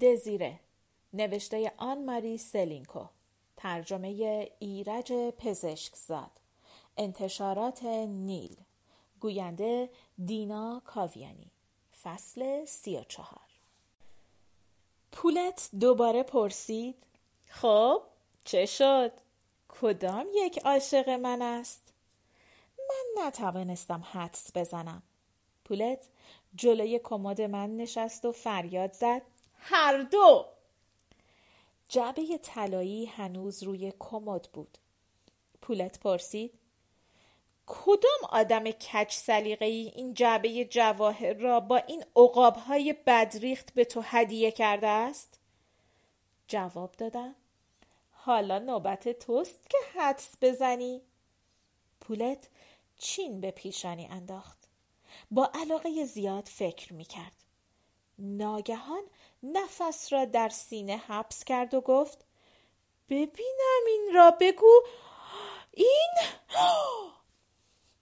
دزیره. نوشته آن ماری سلینکو. ترجمه ایرج پزشکزاد. انتشارات نیل. گوینده دینا کاویانی. فصل سی و چهار. پولت دوباره پرسید خب چه شد؟ کدام یک عاشق من است؟ من نتوانستم حدس بزنم. پولت جلوی کمد من نشست و فریاد زد. هر دو جعبه طلایی هنوز روی کمد بود پولت پرسید کدام آدم کچ سلیقه ای این جعبه جواهر را با این های بدریخت به تو هدیه کرده است؟ جواب دادم حالا نوبت توست که حدس بزنی؟ پولت چین به پیشانی انداخت با علاقه زیاد فکر می کرد. ناگهان نفس را در سینه حبس کرد و گفت ببینم این را بگو. این؟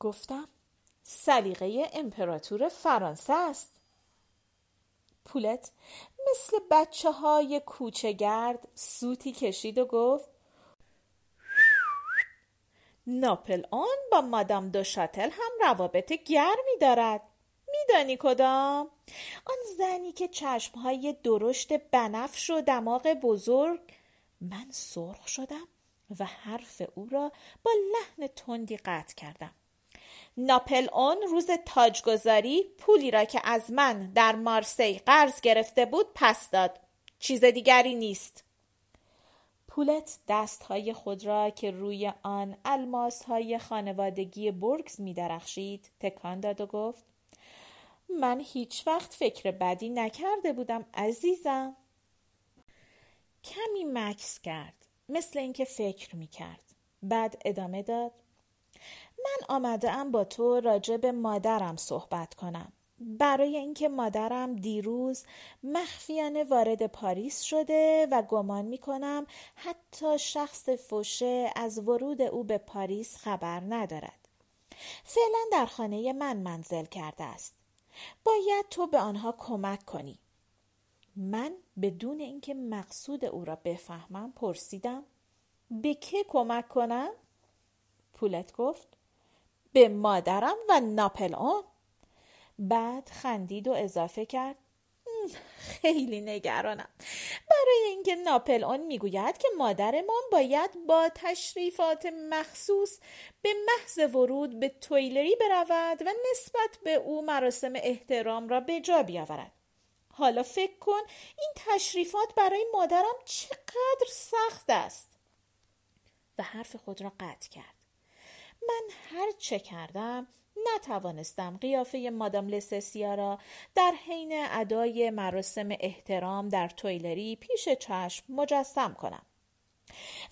گفتم سلیقه امپراتور فرانسه است. پولت مثل بچه های کوچگرد سوتی کشید و گفت ناپل آن با مادام دو شاتل هم روابط گرمی دارد. میدانی کدام؟ آن زنی که چشمهای درشت بنفش و دماغ بزرگ. من سرخ شدم و حرف او را با لحن تندی قطع کردم. ناپل اون روز تاجگذاری پولی را که از من در مارسی قرض گرفته بود پس داد. چیز دیگری نیست. پولت دستهای خود را که روی آن الماس های خانوادگی برگز می درخشید تکان داد و گفت من هیچ وقت فکر بدی نکرده بودم عزیزم کمی مکس کرد مثل اینکه فکر می کرد بعد ادامه داد من آمده ام با تو راجع به مادرم صحبت کنم برای اینکه مادرم دیروز مخفیانه وارد پاریس شده و گمان می کنم حتی شخص فوشه از ورود او به پاریس خبر ندارد. فعلا در خانه من منزل کرده است. باید تو به آنها کمک کنی. من بدون اینکه مقصود او را بفهمم پرسیدم به که کمک کنم؟ پولت گفت به مادرم و ناپل آن بعد خندید و اضافه کرد خیلی نگرانم. برای اینکه ناپل آن می‌گوید که مادرمان باید با تشریفات مخصوص به محض ورود به تویلری برود و نسبت به او مراسم احترام را به جا بیاورد. حالا فکر کن این تشریفات برای مادرم چقدر سخت است. و حرف خود را قطع کرد. من هر چه کردم نتوانستم قیافه مادام لسسیا را در حین ادای مراسم احترام در تویلری پیش چشم مجسم کنم.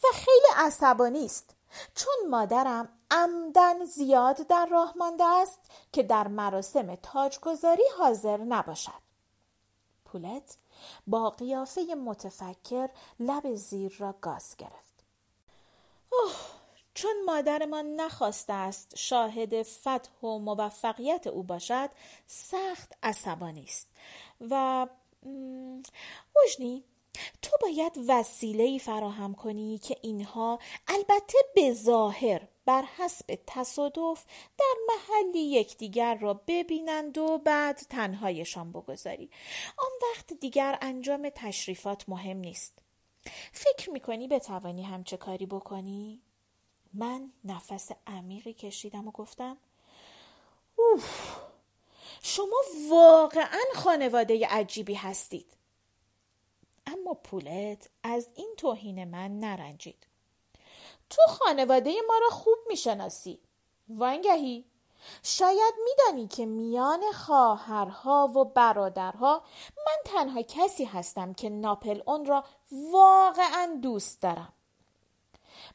و خیلی عصبانی است چون مادرم عمدن زیاد در راه مانده است که در مراسم تاجگذاری حاضر نباشد. پولت با قیافه متفکر لب زیر را گاز گرفت. اوه چون مادرمان نخواسته است شاهد فتح و موفقیت او باشد سخت عصبانی است. و مجنی تو باید وسیله فراهم کنی که اینها البته به ظاهر بر حسب تصادف در محلی یکدیگر را ببینند و بعد تنهایشان بگذاری. آن وقت دیگر انجام تشریفات مهم نیست. فکر می‌کنی بتوانی همچه کاری بکنی؟ من نفس عمیقی کشیدم و گفتم اوف شما واقعا خانواده عجیبی هستید. اما پولت از این توهین من نرنجید. تو خانواده ما را خوب می‌شناسی. وانگهی؟ شاید میدانی که میان خواهرها و برادرها من تنها کسی هستم که ناپل اون را واقعا دوست دارم.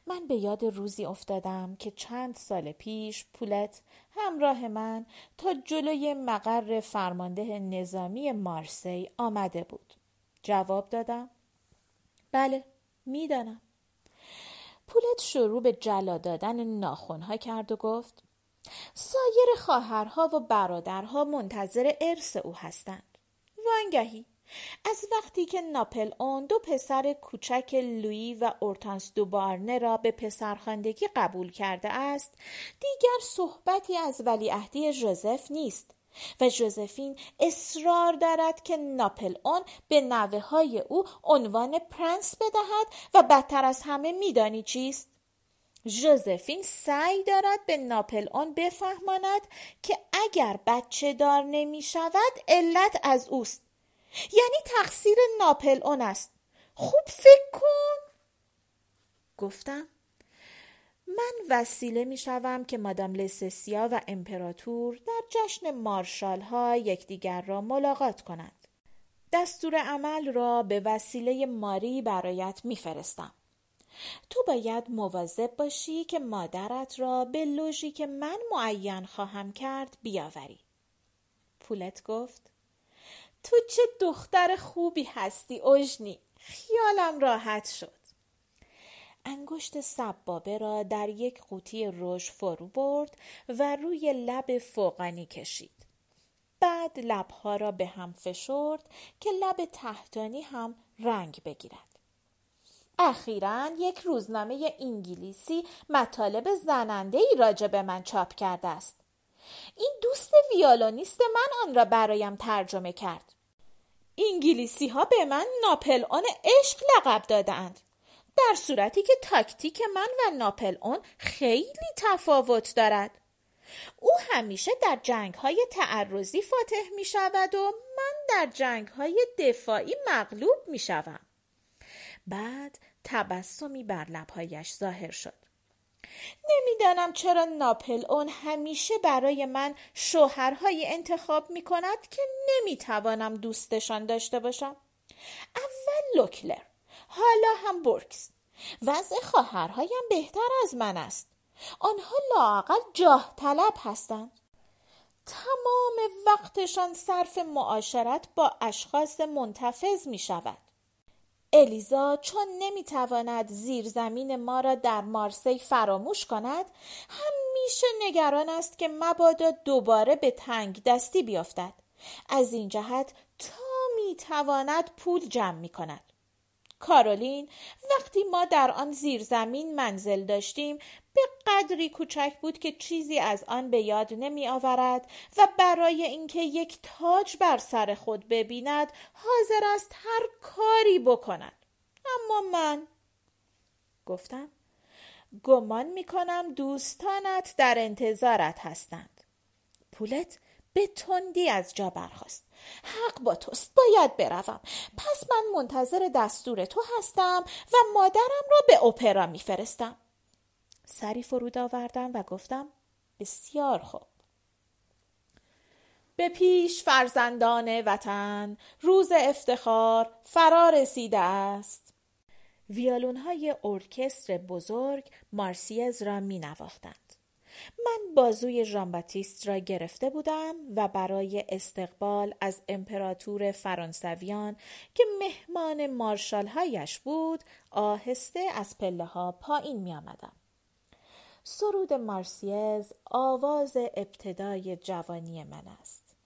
من به یاد روزی افتادم که چند سال پیش پولت همراه من تا جلوی مقر فرمانده نظامی مارسی آمده بود. جواب دادم بله می‌دانم. پولت شروع به جلا دادن ناخونها کرد و گفت سایر خواهرها و برادرها منتظر ارث او هستند. وانگهی از وقتی که ناپل اون دو پسر کوچک لویی و اورتانس دوبارنه را به پسرخواندگی قبول کرده است دیگر صحبتی از ولیعهدی ژوزف نیست و ژوزفین اصرار دارد که ناپل اون به نوه های او عنوان پرنس بدهد و بدتر از همه میدانی چیست؟ ژوزفین سعی دارد به ناپل اون بفهماند که اگر بچه دار نمی شود علت از اوست. یعنی تقصیر ناپل اون است خوب فکر کن گفتم من وسیله می شوم که مادام لسسیا و امپراتور در جشن مارشال ها یکدیگر را ملاقات کنند. دستور عمل را به وسیله ماری برایت میفرستم. تو باید مواظب باشی که مادرت را به لوژی که من معین خواهم کرد بیاوری. پولت گفت تو چه دختر خوبی هستی اوژنی خیالم راحت شد. انگشت سبابه را در یک قوطی رژ فرو برد و روی لب فوقانی کشید. بعد لبها را به هم فشرد که لب تحتانی هم رنگ بگیرد. اخیرا یک روزنامه انگلیسی مطالب زننده ای راجع به من چاپ کرده است. این دوست ویالونیست من آن را برایم ترجمه کرد انگلیسی ها به من ناپل آن عشق لقب دادند در صورتی که تاکتیک من و ناپل اون خیلی تفاوت دارد او همیشه در جنگ های تعرضی فاتح می شود و من در جنگ های دفاعی مغلوب می شوم. بعد تبسمی بر لبهایش ظاهر شد. نمی‌دانم چرا ناپل اون همیشه برای من شوهرهایی انتخاب می کند که نمی‌توانم دوستشان داشته باشم. اول لوکلر حالا هم برکس وضع خواهرهایم بهتر از من است. آنها لاقل جاه طلب هستند. تمام وقتشان صرف معاشرت با اشخاص منتفض می شود الیزا چون نمی‌تواند زیرزمین ما را در مارسی فراموش کند همیشه نگران است که مبادا دوباره به تنگ دستی بیفتد از این جهت تا می‌تواند پول جمع می کند کارولین وقتی ما در آن زیرزمین منزل داشتیم به قدری کوچک بود که چیزی از آن به یاد نمی آورد و برای اینکه یک تاج بر سر خود ببیند حاضر است هر کاری بکند. اما من گفتم گمان می کنم دوستانت در انتظارت هستند. پولت به تندی از جا برخواست حق با توست باید بروم. پس من منتظر دستور تو هستم و مادرم را به اپرا میفرستم. سری فرود آوردم و گفتم بسیار خوب به پیش فرزندان وطن روز افتخار فرا رسیده است ویالون های ارکستر بزرگ مارسیز را می نواختند. من بازوی ژانباتیست را گرفته بودم و برای استقبال از امپراتور فرانسویان که مهمان مارشالهایش بود آهسته از پله ها پایین می آمدم. سرود مارسیز آواز ابتدای جوانی من است.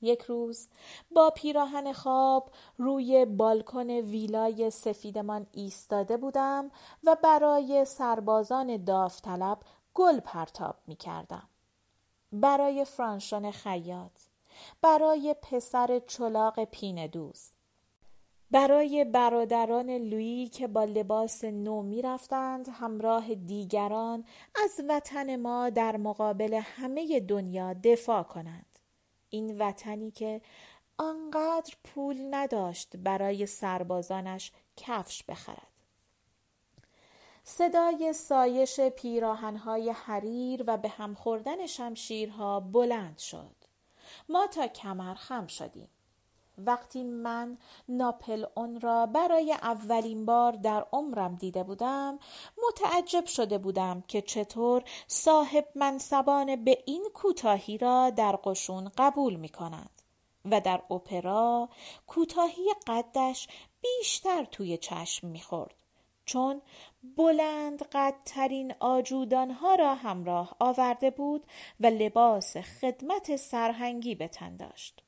یک روز با پیراهن خواب روی بالکن ویلای سفیدمان ایستاده بودم و برای سربازان داوطلب گل پرتاب می کردم. برای فرانشون خیاط برای پسر چلاق پین دوز برای برادران لویی که با لباس نو می رفتند همراه دیگران از وطن ما در مقابل همه دنیا دفاع کنند این وطنی که آنقدر پول نداشت برای سربازانش کفش بخرد صدای سایش پیراهنهای حریر و به هم خوردن شمشیرها بلند شد. ما تا کمر خم شدیم. وقتی من ناپل اون را برای اولین بار در عمرم دیده بودم متعجب شده بودم که چطور صاحب منصبان به این کوتاهی را در قشون قبول می کند و در اپرا کوتاهی قدش بیشتر توی چشم می خورد. چون بلند قدترین آجودانها را همراه آورده بود و لباس خدمت سرهنگی به تن داشت.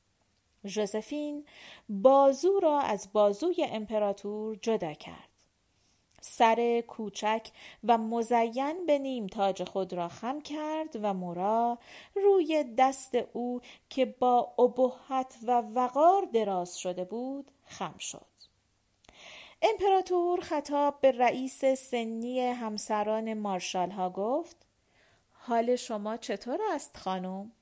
ژوزفین بازو را از بازوی امپراتور جدا کرد. سر کوچک و مزین به نیم تاج خود را خم کرد و مورا روی دست او که با ابهت و وقار دراز شده بود خم شد. امپراتور خطاب به رئیس سنی همسران مارشال ها گفت حال شما چطور است خانم؟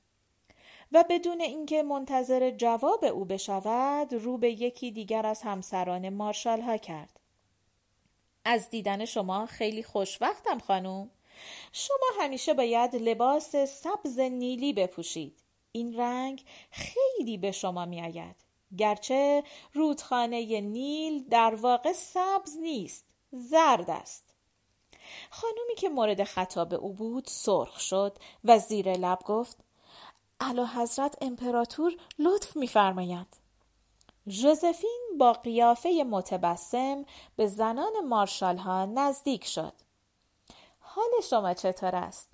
و بدون اینکه منتظر جواب او بشود رو به یکی دیگر از همسران مارشال ها کرد. از دیدن شما خیلی خوشوقتم خانم شما همیشه باید لباس سبز نیلی بپوشید. این رنگ خیلی به شما میآید. گرچه رودخانه نیل در واقع سبز نیست زرد است. خانومی که مورد خطاب او بود سرخ شد و زیر لب گفت اعلی حضرت امپراتور لطف میفرمایند ژوزفین با قیافه متبسم به زنان مارشال ها نزدیک شد. حال شما چطور است؟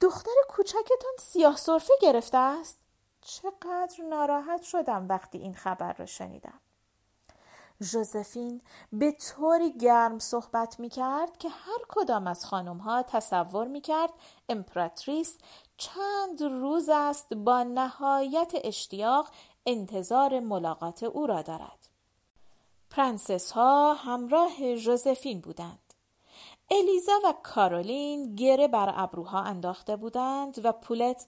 دختر کوچکتان سیاه سرفه گرفته است؟ چقدر ناراحت شدم وقتی این خبر را شنیدم. ژوزفین به طوری گرم صحبت می کرد که هر کدام از خانم ها تصور می کرد امپراتریس چند روز است با نهایت اشتیاق انتظار ملاقات او را دارد. پرنسس ها همراه ژوزفین بودند. الیزا و کارولین گره بر ابروها انداخته بودند و پولت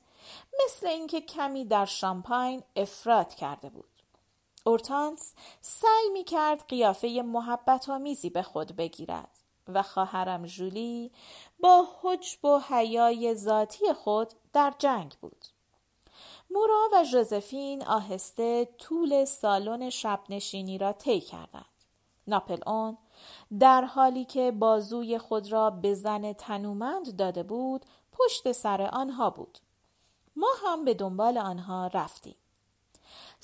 مثل اینکه کمی در شامپاین افراط کرده بود. اورتانس سعی می کرد قیافه محبت آمیزی به خود بگیرد و خواهرم جولی با حجب و حیای ذاتی خود در جنگ بود. مورا و ژوزفین آهسته طول سالن شب نشینی را طی کردند. ناپل اون در حالی که بازوی خود را به زن تنومند داده بود پشت سر آنها بود. ما هم به دنبال آنها رفتیم.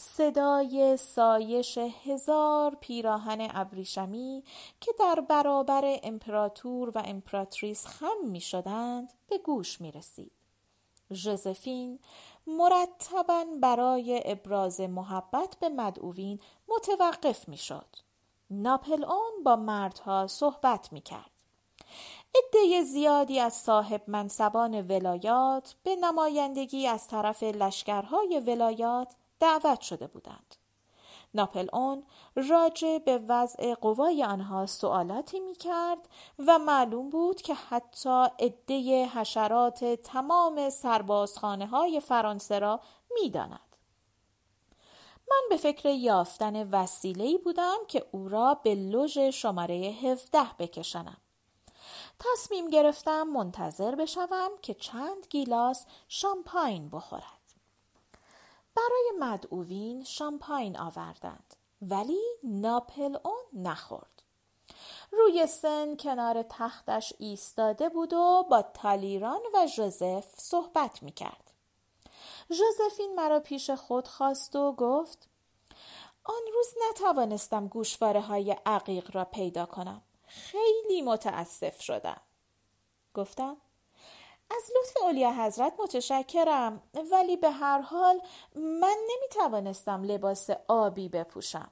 صدای سایش هزار پیراهن ابریشمی که در برابر امپراتور و امپراتریس خم می شدند به گوش می رسید. ژوزفین مرتبا برای ابراز محبت به مدعوین متوقف می شد. ناپل اون با مردها صحبت می کرد. عده زیادی از صاحب منصبان ولایات به نمایندگی از طرف لشکرهای ولایات دعوت شده بودند. ناپل اون راجع به وضع قوای آنها سوالاتی می کرد و معلوم بود که حتی عده حشرات تمام سربازخانه های فرانسه را می داند. من به فکر یافتن وسیله‌ای بودم که او را به لوژ شماره 17 بکشانم. تصمیم گرفتم منتظر بشوم که چند گیلاس شامپاین بخورد. برای مدعوین شامپاین آوردند ولی ناپل اون نخورد. روی سن کنار تختش ایستاده بود و با تالیران و ژوزف صحبت می کرد. ژوزفین مرا پیش خود خواست و گفت آن روز نتوانستم گوشواره های عقیق را پیدا کنم. خیلی متاسف شدم. گفتم از لطف اولیا حضرت متشکرم ولی به هر حال من نمی توانستم لباس آبی بپوشم.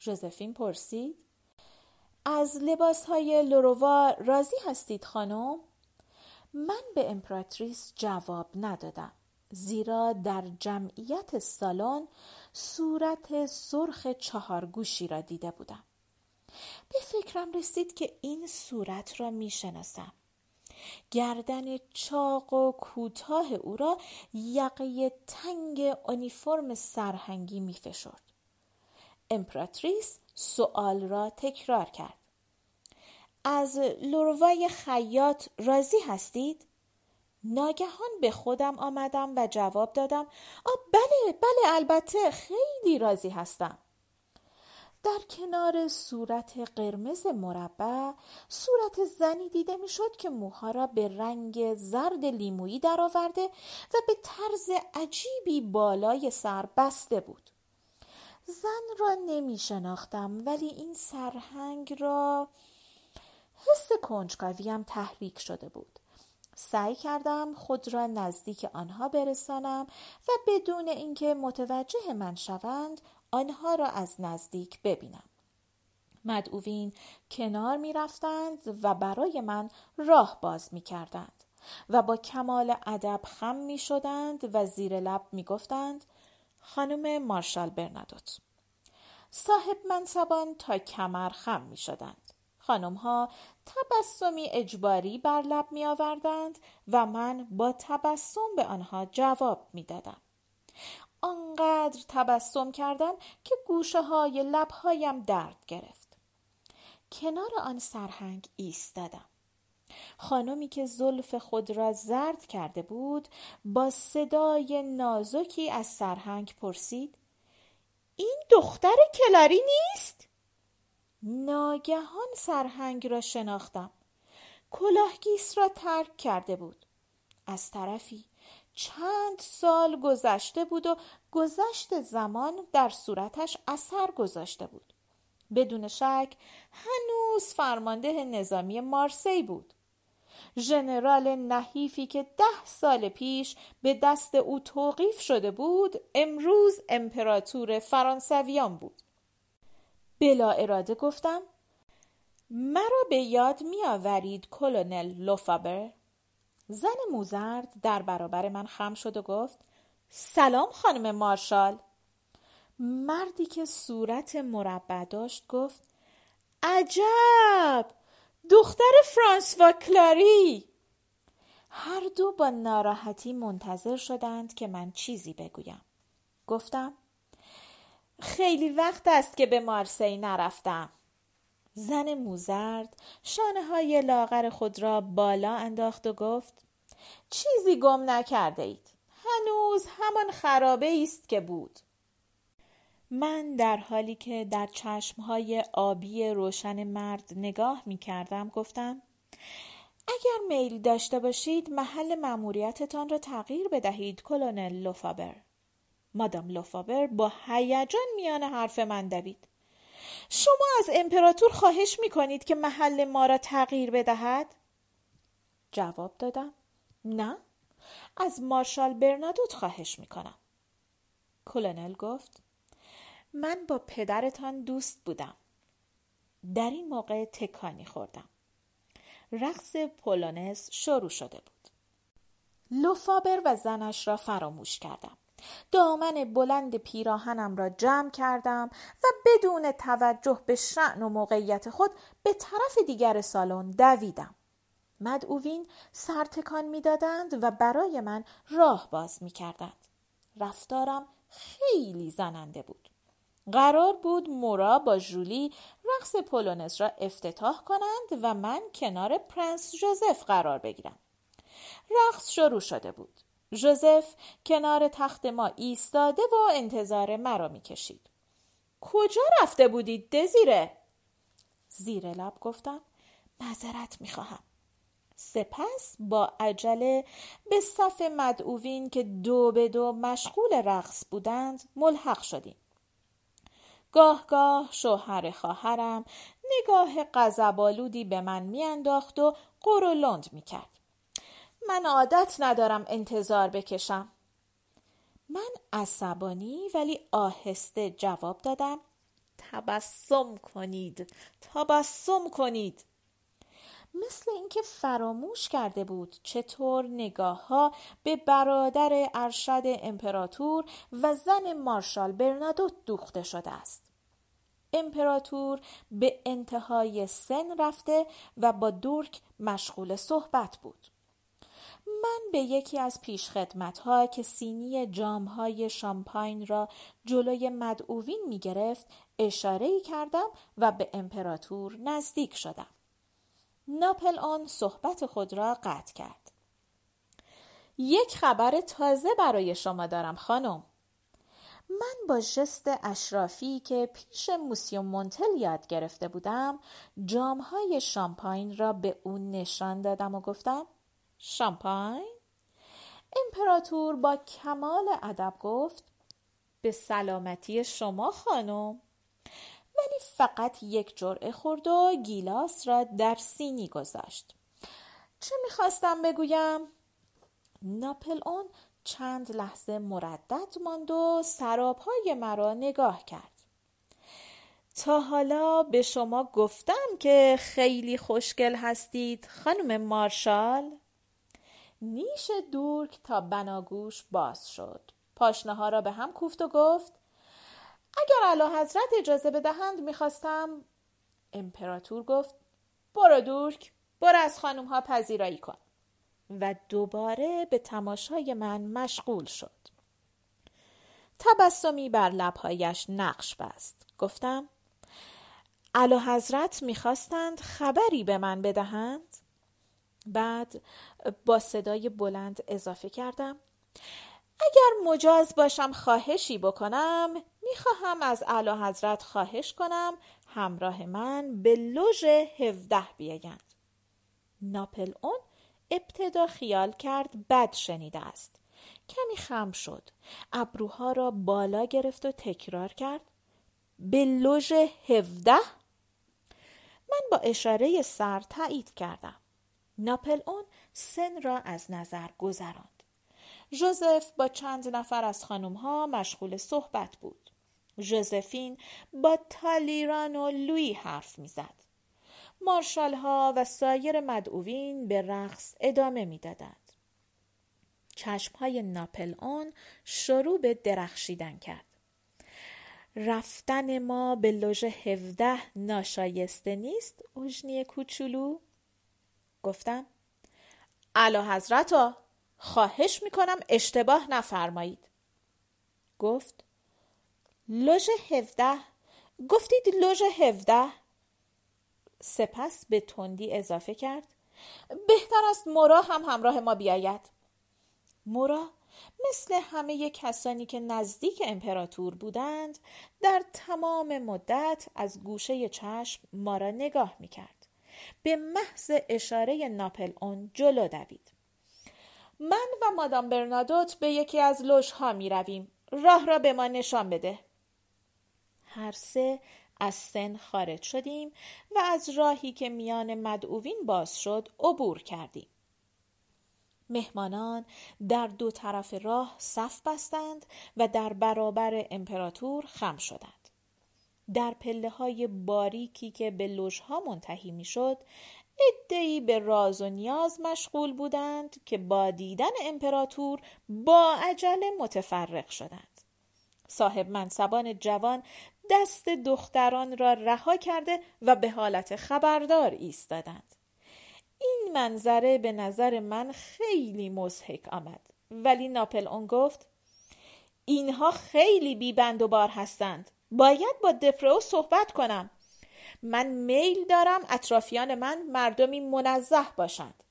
ژوزفین پرسید از لباس های لوروا راضی هستید خانم؟ من به امپراتریس جواب ندادم زیرا در جمعیت سالن صورت سرخ چهارگوشی را دیده بودم. به فکرم رسید که این صورت را می شناسم. گردن چاق و کوتاه او را یقه تنگ اونیفرم سرهنگی می فشرد. امپراتریس سوال را تکرار کرد. از لوروای خیاط راضی هستید؟ ناگهان به خودم آمدم و جواب دادم آ بله بله البته خیلی راضی هستم. در کنار صورت قرمز مربع صورت زنی دیده می‌شد که موها را به رنگ زرد لیمویی درآورده و به طرز عجیبی بالای سر بسته بود. زن را نمی شناختم ولی این سرهنگ را حس کنجکاویم تحریک شده بود. سعی کردم خود را نزدیک آنها برسانم و بدون اینکه متوجه من شوند آنها را از نزدیک ببینم مدعوین کنار می رفتند و برای من راه باز می کردند و با کمال ادب خم می شدند و زیر لب می گفتند خانم مارشال برنادوت صاحب منصبان تا کمر خم می شدند خانم ها تبسمی اجباری بر لب می آوردند و من با تبسم به آنها جواب می دادم. آنقدر تبسم کردم که گوشه های لبهایم درد گرفت. کنار آن سرهنگ ایستادم. خانمی که زلف خود را زرد کرده بود با صدای نازکی از سرهنگ پرسید این دختر کلاری نیست؟ ناگهان سرهنگ را شناختم کلاهگیس را ترک کرده بود از طرفی چند سال گذشته بود و گذشت زمان در صورتش اثر گذاشته بود. بدون شک هنوز فرمانده نظامی مارسی بود. ژنرال نحیفی که ده سال پیش به دست او توقیف شده بود امروز امپراتور فرانسویان بود. بلا اراده گفتم مرا به یاد می آورید کلونل لوفابر؟ زن موزرد در برابر من خم شد و گفت سلام خانم مارشال. مردی که صورت مربع داشت گفت عجب! دختر فرانسوا کلاری هر دو با ناراحتی منتظر شدند که من چیزی بگویم. گفتم خیلی وقت است که به مارسی نرفتم. زن موزرد شانه های لاغر خود را بالا انداخت و گفت چیزی گم نکرده اید هنوز همان خرابه است که بود. من در حالی که در چشمهای آبی روشن مرد نگاه می کردم گفتم اگر میل داشته باشید محل مأموریتتان را تغییر بدهید کلونل لوفابر. مادام لوفابر با هیجان میان حرف من دوید. شما از امپراتور خواهش می کنید که محل ما را تغییر بدهد؟ جواب دادم نه. از مارشال برنادوت خواهش می کنم کلونل گفت من با پدرتان دوست بودم. در این موقع تکانی خوردم. رقص پولونز شروع شده بود. لوفابر و زنش را فراموش کردم. دامن بلند پیراهنم را جمع کردم و بدون توجه به شعن و موقعیت خود به طرف دیگر سالن دویدم مدعوین سرتکان می‌دادند و برای من راه باز می کردند. رفتارم خیلی زننده بود. قرار بود مورا با جولی رقص پولونز را افتتاح کنند و من کنار پرنس جوزف قرار بگیرم. رقص شروع شده بود. جوزف کنار تخت ما ایستاده و انتظار مرا می‌کشید. کجا رفته بودید دزیره؟ زیر لب گفتم معذرت می‌خواهم. سپس با عجله به صف مدعوین که دو به دو مشغول رقص بودند ملحق شدیم. گاه گاه شوهر خواهرم نگاه غضبآلودی به من میانداخت و قرولند می‌کرد من عادت ندارم انتظار بکشم. من عصبانی ولی آهسته جواب دادم. تبسم کنید. تبسم کنید. مثل اینکه فراموش کرده بود چطور نگاه ها به برادر ارشد امپراتور و زن مارشال برنادوت دوخته شده است. امپراتور به انتهای سن رفته و با دورک مشغول صحبت بود. من به یکی از ها که سینی جامهای شامپاین را جلوی مدعوین می گرفت اشاره کردم و به امپراتور نزدیک شدم. ناپل آن صحبت خود را قطع کرد. یک خبر تازه برای شما دارم خانم. من با ژست اشرافی که پیش موسیوم مونتل یاد گرفته بودم جامهای شامپاین را به او نشان دادم و گفتم شامپاین؟ امپراتور با کمال ادب گفت به سلامتی شما خانم ولی فقط یک جرعه خورد و گیلاس را در سینی گذاشت چه می‌خواستم بگویم؟ ناپل اون چند لحظه مردد ماند و سرابهای مرا نگاه کرد. تا حالا به شما گفتم که خیلی خوشگل هستید خانم مارشال؟ نیش دورک تا بناگوش باز شد. پاشنه ها را به هم کوفت و گفت اگر علا حضرت اجازه بدهند می‌خواستم. امپراتور گفت برو دورک برو از خانم ها پذیرایی کن. و دوباره به تماشای من مشغول شد. تبسمی بر لبهایش نقش بست. گفتم علا حضرت می‌خواستند خبری به من بدهند؟ بعد با صدای بلند اضافه کردم. اگر مجاز باشم خواهشی بکنم می‌خواهم از اعلی حضرت خواهش کنم همراه من به لوژ هفده بیایند. ناپل اون ابتدا خیال کرد بد شنیده است. کمی خم شد. ابروها را بالا گرفت و تکرار کرد. به لوژ هفده؟ من با اشاره سر تایید کردم. ناپل اون سن را از نظر گذراند. ژوزف با چند نفر از خانم ها مشغول صحبت بود. ژوزفین با تالیران و لوی حرف می‌زد. مارشال ها و سایر مدعوین به رقص ادامه می‌دادند. چشم های ناپل اون شروع به درخشیدن کرد. رفتن ما به لوژ هفده ناشایسته نیست اوژنی کوچولو؟ گفتم علا حضرتا خواهش می‌کنم اشتباه نفرمایید. گفت لوژ هفده گفتید لوژ هفده. سپس به تندی اضافه کرد بهتر است مورا هم همراه ما بیاید. مورا مثل همه کسانی که نزدیک امپراتور بودند در تمام مدت از گوشه چشم ما را نگاه می کرد. به محض اشاره ناپل اون جلو دوید. من و مادام برنادوت به یکی از لوژها می رویم. راه را به ما نشان بده. هر سه از سن خارج شدیم و از راهی که میان مدعوین باز شد عبور کردیم. مهمانان در دو طرف راه صف بستند و در برابر امپراتور خم شدند. در پله های باریکی که به لوژها منتهی می شد ادهی به راز و نیاز مشغول بودند که با دیدن امپراتور با عجله متفرق شدند. صاحب منصبان جوان دست دختران را رها کرده و به حالت خبردار ایستادند. این منظره به نظر من خیلی مزهک آمد ولی ناپل اون گفت اینها خیلی بیبند و بار هستند باید با دپرو صحبت کنم. من میل دارم اطرافیان من مردمی منزه باشند.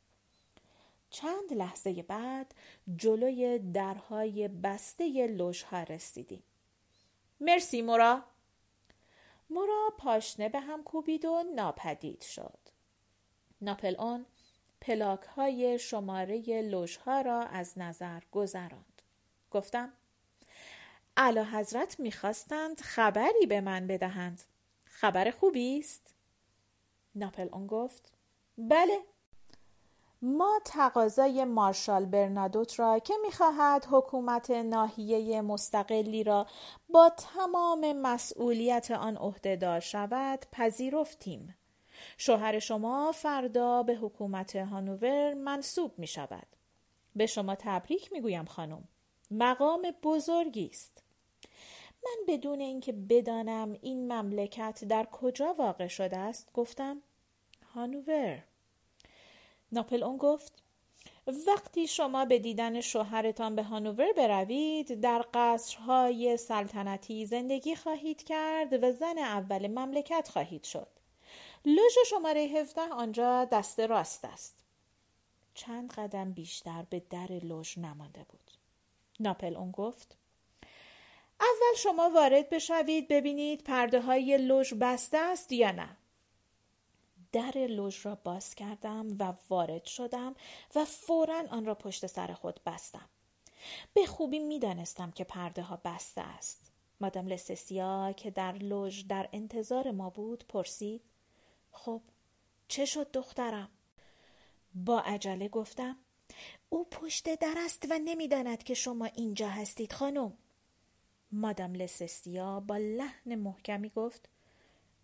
چند لحظه بعد جلوی درهای بسته لوژها رسیدیم. مرسی مورا. مورا پاشنه به هم کوبید و ناپدید شد. ناپل اون پلاک های شماره لوژها را از نظر گذراند. گفتم اعلی حضرت می‌خواستند خبری به من بدهند. خبر خوبی است؟ ناپل اون گفت بله ما تقاضای مارشال برنادوت را که می‌خواهد حکومت ناحیه مستقلی را با تمام مسئولیت آن عهدهدار شود پذیرفتیم شوهر شما فردا به حکومت هانوور منصوب می شود. به شما تبریک می گویم خانم. مقام بزرگی است. من بدون اینکه بدانم این مملکت در کجا واقع شده است گفتم هانوور. ناپل اون گفت وقتی شما به دیدن شوهرتان به هانوور بروید در قصرهای سلطنتی زندگی خواهید کرد و زن اول مملکت خواهید شد. لوژ شماره 17 آنجا دست راست است. چند قدم بیشتر به در لوژ نمانده بود. ناپل اون گفت اول شما وارد بشوید ببینید پرده های لوژ بسته است یا نه. در لوژ را باز کردم و وارد شدم و فورا آن را پشت سر خود بستم. به خوبی می دانستم که پرده ها بسته است. مادام لسسیا که در لوژ در انتظار ما بود پرسید خب چه شد دخترم؟ با عجله گفتم او پشت در است و نمی‌داند که شما اینجا هستید خانم مادام لسستیا با لحن محکمی گفت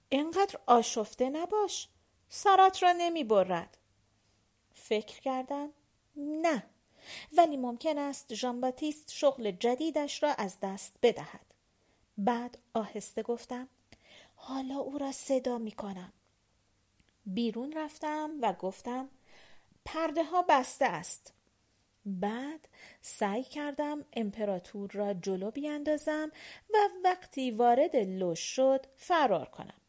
اینقدر آشفته نباش سرت را نمی برد. فکر کردم نه ولی ممکن است ژان باتیست شغل جدیدش را از دست بدهد. بعد آهسته گفتم حالا او را صدا می کنم بیرون رفتم و گفتم پرده ها بسته است. بعد سعی کردم امپراتور را جلو بیاندازم و وقتی وارد لوش شد فرار کنم.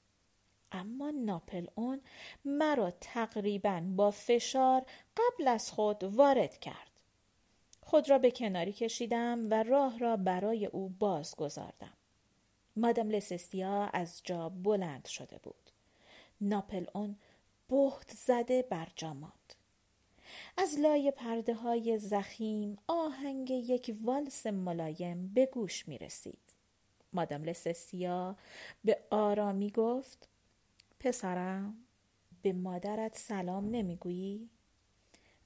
اما ناپل اون مرا تقریبا با فشار قبل از خود وارد کرد. خود را به کناری کشیدم و راه را برای او باز گذاردم مادم لسستیا از جا بلند شده بود. ناپل اون بهت زده بر جا ماند از لای پرده های زخیم آهنگ یک والس ملایم به گوش می رسید. مادام لسستیا به آرامی گفت پسرم به مادرت سلام نمی‌گویی؟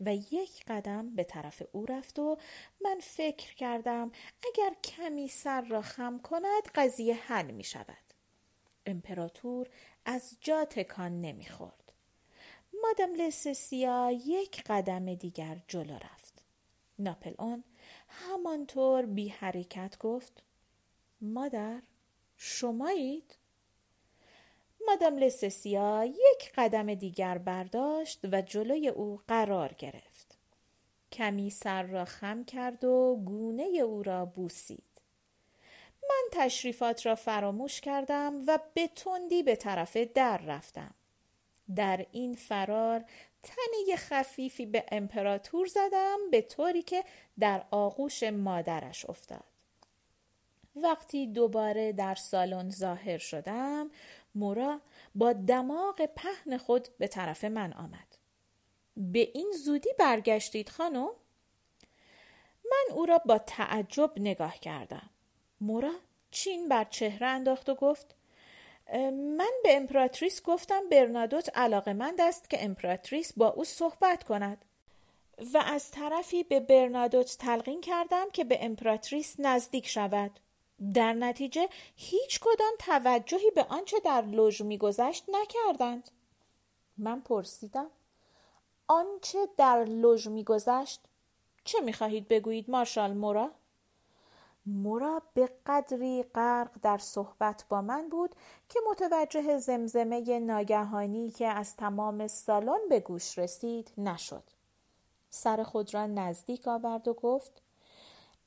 و یک قدم به طرف او رفت و من فکر کردم اگر کمی سر را خم کند قضیه حل می شود. امپراتور از جا تکان نمی‌خورد. مادم لسسیا یک قدم دیگر جلو رفت. ناپل اون همانطور بی حرکت گفت مادر شمایید؟ مادام لسسیا یک قدم دیگر برداشت و جلوی او قرار گرفت. کمی سر را خم کرد و گونه او را بوسید. من تشریفات را فراموش کردم و به تندی به طرف در رفتم. در این فرار تنه خفیفی به امپراتور زدم به طوری که در آغوش مادرش افتاد. وقتی دوباره در سالن ظاهر شدم مورا با دماغ پهن خود به طرف من آمد. به این زودی برگشتید خانم؟ من او را با تعجب نگاه کردم. مورا چین بر چهره انداخت و گفت من به امپراتریس گفتم برنادوت علاقه مند است که امپراتریس با او صحبت کند. و از طرفی به برنادوت تلقین کردم که به امپراتریس نزدیک شود. در نتیجه هیچ کدام توجهی به آنچه در لوژ میگذشت نکردند. من پرسیدم آنچه در لوژ میگذشت چه می‌خواهید بگویید مارشال مورا؟ مورا به قدری غرق در صحبت با من بود که متوجه زمزمه ناگهانی که از تمام سالن به گوش رسید نشد. سر خود را نزدیک آورد و گفت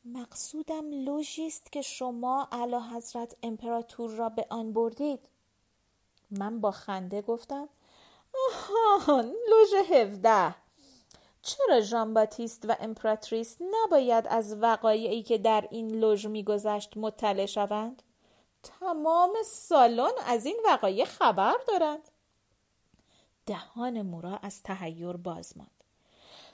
مقصودم لوژی که شما اعلیحضرت امپراتور را به آن بردید. من با خنده گفتم آهان لوژ هفده. چرا ژان باتیست و امپراتریس نباید از وقایعی که در این لوژ میگذشت مطلع شوند؟ تمام سالن از این وقایع خبر دارند. دهان مورا از تهیر باز ماند.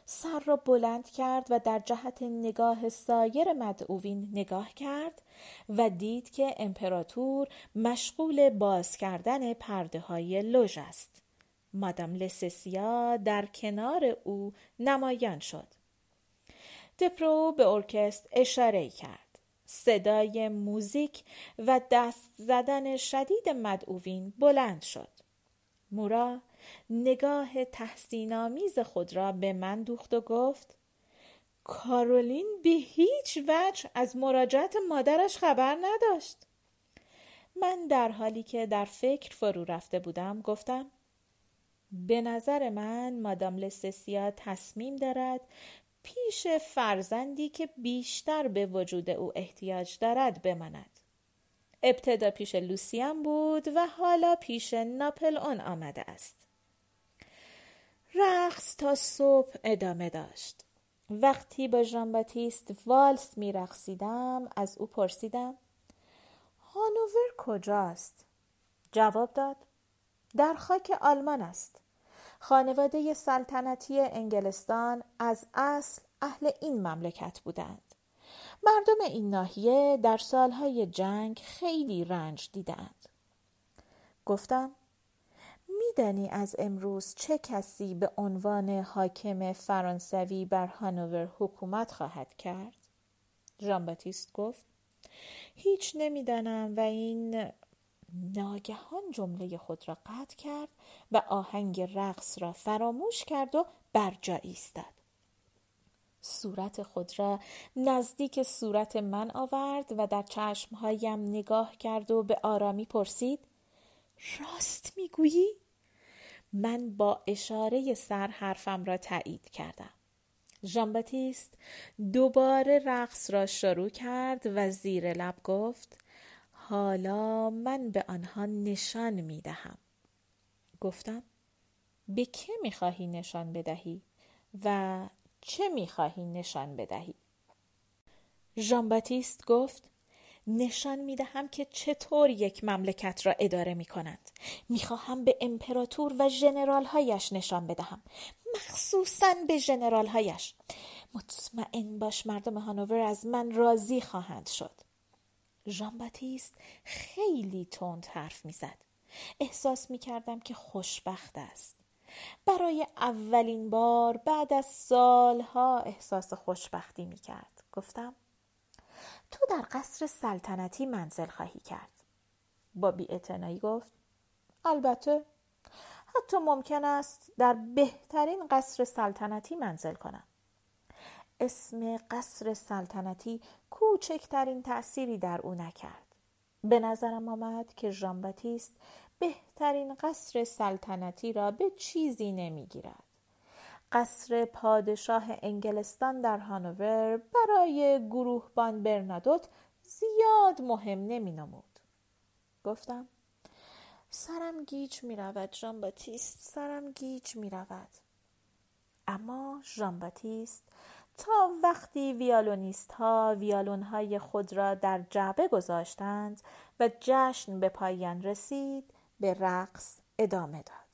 سر را بلند کرد و در جهت نگاه سایر مدعوین نگاه کرد و دید که امپراتور مشغول باز کردن پرده های لوژ است. مادام لسسیا در کنار او نمایان شد. دپرو به ارکست اشاره کرد. صدای موزیک و دست زدن شدید مدعوین بلند شد. مورا نگاه تحسینآمیز خود را به من دوخت و گفت کارولین به هیچ وجه از مراجعت مادرش خبر نداشت من در حالی که در فکر فرو رفته بودم گفتم به نظر من مادام لسسیا تصمیم دارد پیش فرزندی که بیشتر به وجود او احتیاج دارد بماند. ابتدا پیش لوسیان بود و حالا پیش ناپل اون آمده است. رقص تا صبح ادامه داشت. وقتی با ژان باتیست والس می رقصیدم از او پرسیدم هانوور کجاست؟ جواب داد در خاک آلمان است. خانواده سلطنتی انگلستان از اصل اهل این مملکت بودند مردم این ناحیه در سالهای جنگ خیلی رنج دیدند گفتم میدانی از امروز چه کسی به عنوان حاکم فرانسوی بر هانوور حکومت خواهد کرد؟ ژان گفت هیچ نمی‌دانم و این ناگهان جمله خود را قطع کرد و آهنگ رقص را فراموش کرد و بر جا ایستاد صورت خود را نزدیک صورت من آورد و در چشمهایم نگاه کرد و به آرامی پرسید راست می‌گویی؟ من با اشاره سر حرفم را تایید کردم ژان دوباره رقص را شروع کرد و زیر لب گفت حالا من به آنها نشان می دهم. گفتم به که می خواهی نشان بدهی و چه می خواهی نشان بدهی؟ ژان گفت نشان می دهم که چطور یک مملکت را اداره می کند. می خواهم به امپراتور و هایش نشان بدهم. مخصوصا به هایش. مطمئن باش مردم هانوور از من راضی خواهند شد. ژان باتیست خیلی تند حرف می‌زد. احساس می کردم که خوشبخت است. برای اولین بار بعد از سالها احساس خوشبختی می کرد. گفتم تو در قصر سلطنتی منزل خواهی کرد. با بی گفت البته حتی ممکن است در بهترین قصر سلطنتی منزل کنم. اسم قصر سلطنتی کوچکترین تأثیری در او نکرد. به نظرم آمد که ژان بهترین قصر سلطنتی را به چیزی نمی‌گیرد. قصر پادشاه انگلستان در هانوور برای گروهبان برنادوت زیاد مهم نمی نمود. گفتم سرم گیج می رود ژان باتیست سرم گیج می رود. اما ژان باتیست تا وقتی ویالونیست ها ویالون های خود را در جعبه گذاشتند و جشن به پایان رسید به رقص ادامه داد.